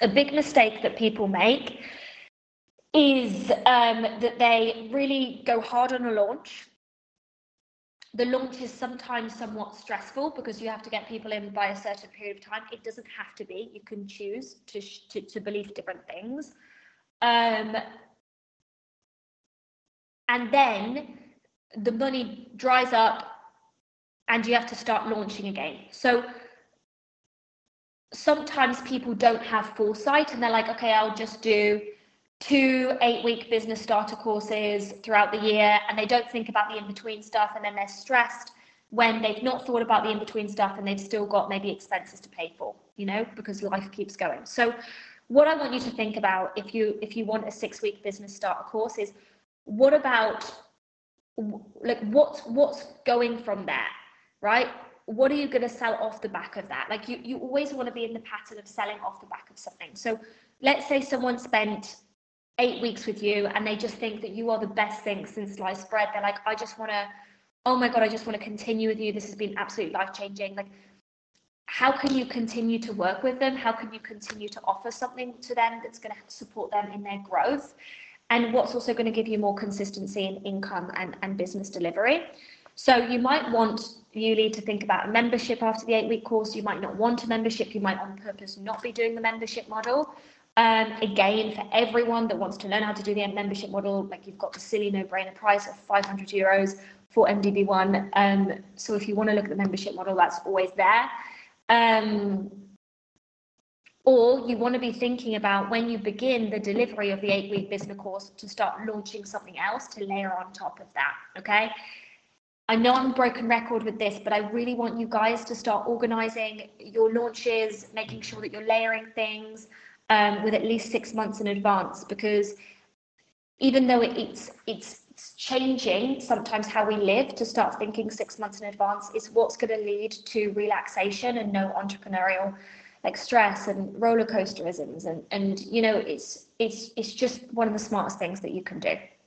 a big mistake that people make is um, that they really go hard on a launch. The launch is sometimes somewhat stressful because you have to get people in by a certain period of time. It doesn't have to be. You can choose to to, to believe different things. Um, and then the money dries up and you have to start launching again. So sometimes people don't have foresight and they're like, okay, I'll just do two eight week business starter courses throughout the year and they don't think about the in between stuff and then they're stressed when they've not thought about the in between stuff and they've still got maybe expenses to pay for, you know, because life keeps going. So what I want you to think about if you if you want a six week business starter course is what about like what's what's going from there right what are you going to sell off the back of that? Like you you always want to be in the pattern of selling off the back of something. So let's say someone spent eight weeks with you and they just think that you are the best thing since sliced bread. They're like i just want to oh my god i just want to continue with you. This has been absolutely life changing like how can you continue to work with them? How can you continue to offer something to them that's going to support them in their growth? And what's also going to give you more consistency in income and, and business delivery. So you might want Ulli to think about a membership after the eight week course. You might not want a membership. You might on purpose not be doing the membership model. Um, again, for everyone that wants to learn how to do the membership model, like you've got the silly no-brainer price of 500 euros for MDB1. Um, so if you want to look at the membership model, that's always there. Um, or you want to be thinking about when you begin the delivery of the eight week business course to start launching something else to layer on top of that. Okay. I know I'm a broken record with this, but I really want you guys to start organizing your launches, making sure that you're layering things um, with at least six months in advance because even though it, it's it's changing sometimes how we live to start thinking six months in advance is what's going to lead to relaxation and no entrepreneurial like stress and roller coasterisms and and you know it's it's it's just one of the smartest things that you can do